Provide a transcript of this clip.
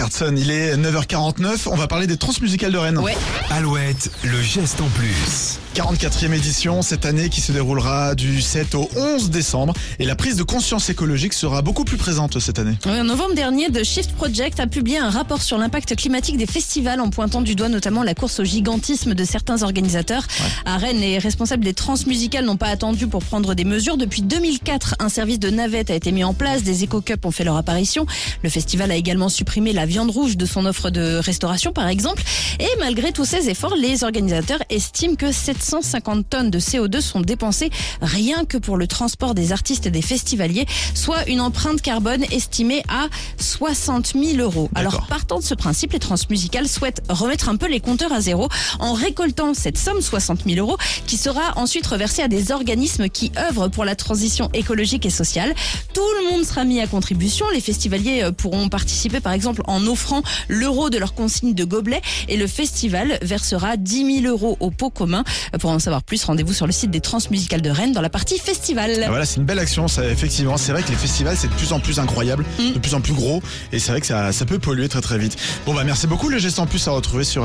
Carson. Il est 9h49. On va parler des transmusicales de Rennes. Ouais. Alouette, le geste en plus. 44e édition cette année qui se déroulera du 7 au 11 décembre. Et la prise de conscience écologique sera beaucoup plus présente cette année. Oui, en novembre dernier, The Shift Project a publié un rapport sur l'impact climatique des festivals en pointant du doigt notamment la course au gigantisme de certains organisateurs. À Rennes, les responsables des transmusicales n'ont pas attendu pour prendre des mesures. Depuis 2004, un service de navette a été mis en place. Des éco-cups ont fait leur apparition. Le festival a également supprimé la viande rouge de son offre de restauration, par exemple. Et malgré tous ces efforts, les organisateurs estiment que 750 tonnes de CO2 sont dépensées rien que pour le transport des artistes et des festivaliers, soit une empreinte carbone estimée à 60 000 euros. Alors, partant de ce principe, les transmusicales souhaitent remettre un peu les compteurs à zéro en récoltant cette somme, 60 000 euros, qui sera ensuite reversée à des organismes qui œuvrent pour la transition écologique et sociale. Tout le monde sera mis à contribution. Les festivaliers euh, pourront participer, par exemple, en offrant l'euro de leur consigne de gobelet et le festival versera 10 000 euros au pot commun. Pour en savoir plus, rendez-vous sur le site des Transmusicales de Rennes dans la partie festival. Ah, Voilà, c'est une belle action. Ça, effectivement, c'est vrai que les festivals, c'est de plus en plus incroyable, de plus en plus gros. Et c'est vrai que ça, ça peut polluer très très vite. Bon, bah merci beaucoup. Le geste en plus à retrouver sur